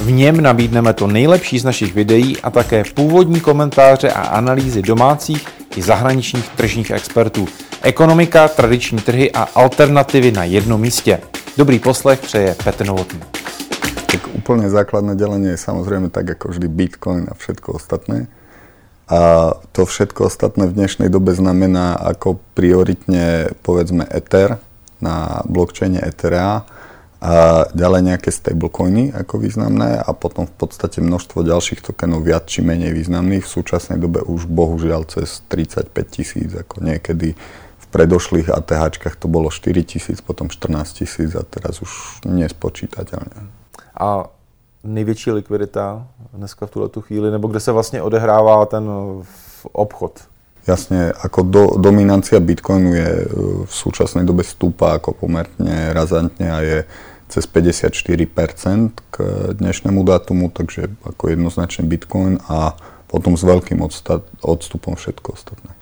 V něm nabídneme to nejlepší z našich videí a také původní komentáře a analýzy domácích i zahraničních tržních expertů. Ekonomika, tradiční trhy a alternativy na jednom místě. Dobrý poslech přeje Petr Novotný. Tak úplne základné delenie je samozrejme tak ako vždy Bitcoin a všetko ostatné. A to všetko ostatné v dnešnej dobe znamená ako prioritne povedzme Ether na blockchaine Etherea a ďalej nejaké stablecoiny ako významné a potom v podstate množstvo ďalších tokenov viac či menej významných. V súčasnej dobe už bohužiaľ cez 35 tisíc, ako niekedy v predošlých ATH to bolo 4 tisíc, potom 14 tisíc a teraz už nespočítateľne. A největší likvidita dneska v tuhle tu chvíli, nebo kde se vlastně odehrává ten obchod? Jasne, ako do, dominancia Bitcoinu je v súčasnej dobe stúpa ako pomerne razantne a je cez 54% k dnešnému dátumu, takže ako jednoznačne Bitcoin a potom s veľkým odstupom všetko ostatné.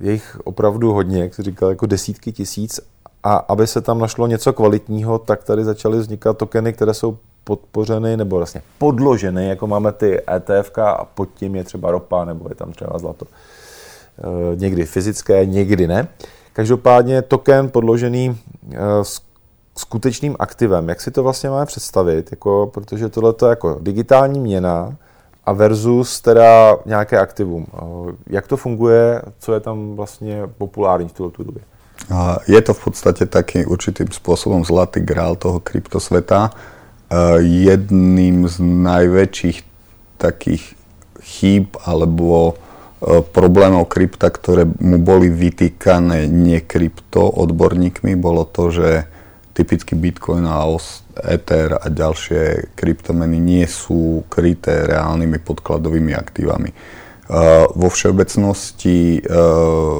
Je jich opravdu hodně, jak jsi říkal, jako desítky tisíc. A aby se tam našlo něco kvalitního, tak tady začaly vznikat tokeny, které jsou podpořeny nebo vlastně podloženy, jako máme ty ETF a pod tím je třeba ropa nebo je tam třeba zlato. E, někdy fyzické, někdy ne. Každopádně token podložený e, s skutečným aktivem. Jak si to vlastně máme představit? Jako, protože tohle je jako digitální měna a versus teda nějaké aktivum. Jak to funguje? Co je tam vlastně populární v tuto době? Je to v podstate taký určitým spôsobom zlatý grál toho kryptosveta. Jedným z najväčších takých chýb alebo problémov krypta, ktoré mu boli vytýkané nekrypto odborníkmi, bolo to, že typicky Bitcoin a Ether a ďalšie kryptomeny nie sú kryté reálnymi podkladovými aktívami. Uh, vo všeobecnosti uh,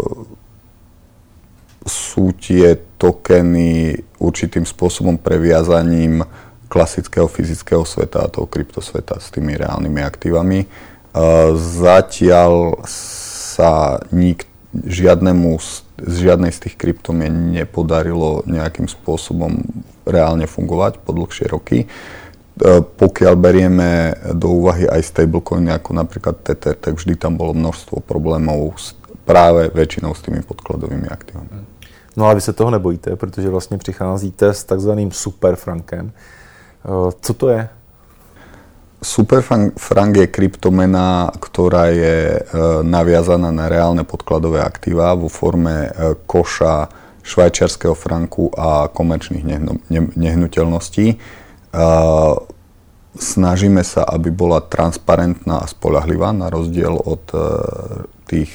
sú tie tokeny určitým spôsobom previazaním klasického fyzického sveta a toho kryptosveta s tými reálnymi aktívami. Uh, zatiaľ sa nik, žiadnemu z z žiadnej z tých kryptomien nepodarilo nejakým spôsobom reálne fungovať po dlhšie roky. E, pokiaľ berieme do úvahy aj stablecoiny ako napríklad Tether, tak vždy tam bolo množstvo problémov s, práve väčšinou s tými podkladovými aktívami. No ale vy se toho nebojíte, protože vlastně přicházíte s takzvaným superfrankem. E, co to je? Superfrank je kryptomena, ktorá je e, naviazaná na reálne podkladové aktíva vo forme e, koša švajčiarského franku a komerčných nehnuteľností. E, snažíme sa, aby bola transparentná a spolahlivá na rozdiel od tých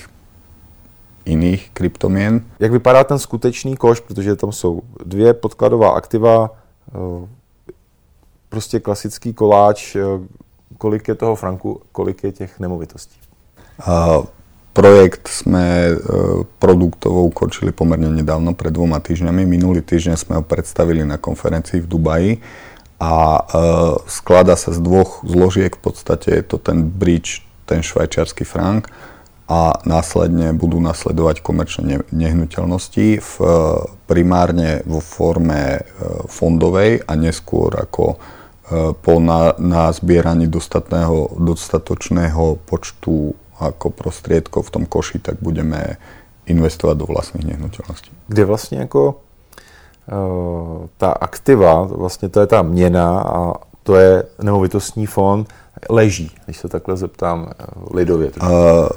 iných kryptomien. Jak vypadá ten skutečný koš, protože tam jsou dvě podkladová aktiva, prostě klasický koláč, eh, kolik je toho franku, kolik je těch nemovitostí? A projekt sme eh, produktovo ukončili pomerne nedávno, pred dvoma týždňami. Minulý týždeň sme ho predstavili na konferencii v Dubaji a uh, skladá sa z dvoch zložiek. V podstate je to ten bridge, ten švajčiarsky frank a následne budú nasledovať komerčné nehnuteľnosti v, primárne vo forme fondovej a neskôr ako po na, na zbieraní dostatočného počtu ako prostriedkov v tom koši, tak budeme investovať do vlastných nehnuteľností. Kde vlastně jako uh, ta aktiva, vlastně to je ta měna a to je nemovitostní fond, leží, když se takhle zeptám uh, lidově. Uh,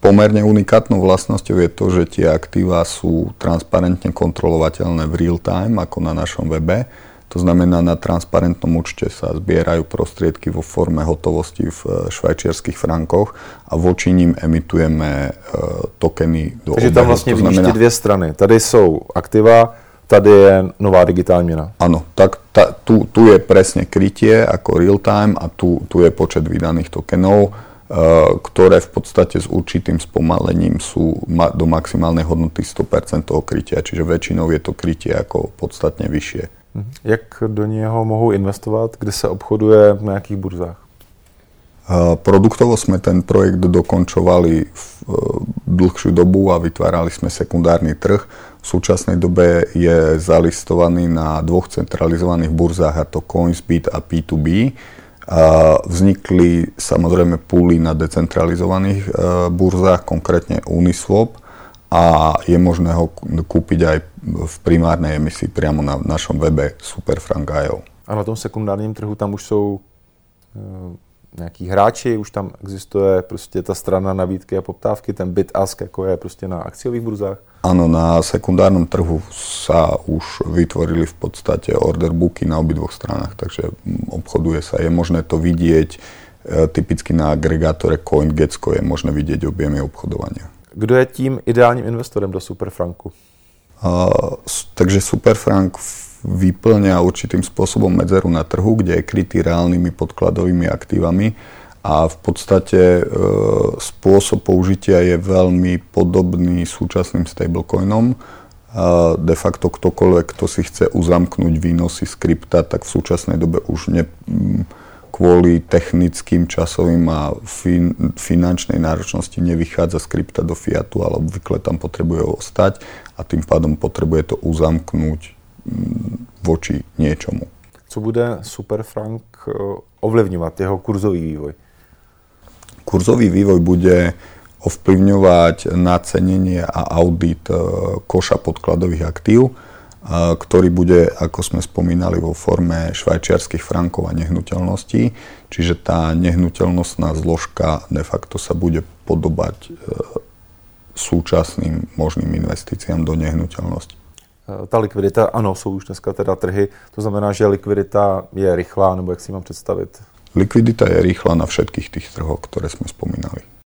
pomerne unikátnou vlastnosťou je to, že tie aktíva sú transparentne kontrolovateľné v real time, ako na našom webe. To znamená, na transparentnom účte sa zbierajú prostriedky vo forme hotovosti v eh, švajčiarských frankoch a voči ním emitujeme uh, tokeny do Takže tam vlastně to znamená... vidíš ty dvě strany. Tady jsou aktiva, tady je nová digitální měna. Áno, tak ta, tu, tu je presne krytie ako real time a tu, tu je počet vydaných tokenov, uh, ktoré v podstate s určitým spomalením sú ma, do maximálnej hodnoty 100% toho krytia, čiže väčšinou je to krytie ako podstatne vyššie. Mhm. Jak do něho mohou investovat, kde se obchoduje na jakých burzách? Produktovo sme ten projekt dokončovali v dlhšiu dobu a vytvárali sme sekundárny trh. V súčasnej dobe je zalistovaný na dvoch centralizovaných burzách, a to Coinsbit a P2B. Vznikli samozrejme púly na decentralizovaných e, burzách, konkrétne Uniswap a je možné ho kúpiť aj v primárnej emisii priamo na našom webe Superfrank.io. A na tom sekundárním trhu tam už jsou e, nějaký hráči, už tam existuje prostě ta strana nabídky a poptávky, ten bid ask, jako je prostě na akciových burzách? Áno, na sekundárnom trhu sa už vytvorili v podstate orderbooky na obidvoch stranách, takže obchoduje sa. Je možné to vidieť, e, typicky na agregátore CoinGecko je možné vidieť objemy obchodovania. Kdo je tím ideálním investorem do Superfranku? Uh, takže Superfrank vyplňa určitým spôsobom medzeru na trhu, kde je krytý reálnymi podkladovými aktívami a v podstate e, spôsob použitia je veľmi podobný súčasným stablecoinom. E, de facto ktokoľvek, kto si chce uzamknúť výnosy z krypta, tak v súčasnej dobe už ne, kvôli technickým, časovým a fin, finančnej náročnosti nevychádza z krypta do fiatu, ale obvykle tam potrebuje ostať a tým pádom potrebuje to uzamknúť voči niečomu. Co bude Superfrank eh, ovlivňovať jeho kurzový vývoj? Kurzový vývoj bude ovplyvňovať nacenenie a audit eh, koša podkladových aktív, ktorý bude, ako sme spomínali, vo forme švajčiarských frankov a nehnuteľností. Čiže tá nehnuteľnostná zložka de facto sa bude podobať súčasným možným investíciám do nehnuteľnosti. Eh, ta likvidita, ano, jsou už dneska teda trhy, to znamená, že likvidita je rychlá, nebo jak si mám představit? Likvidita je rýchla na všetkých tých trhoch, ktoré sme spomínali.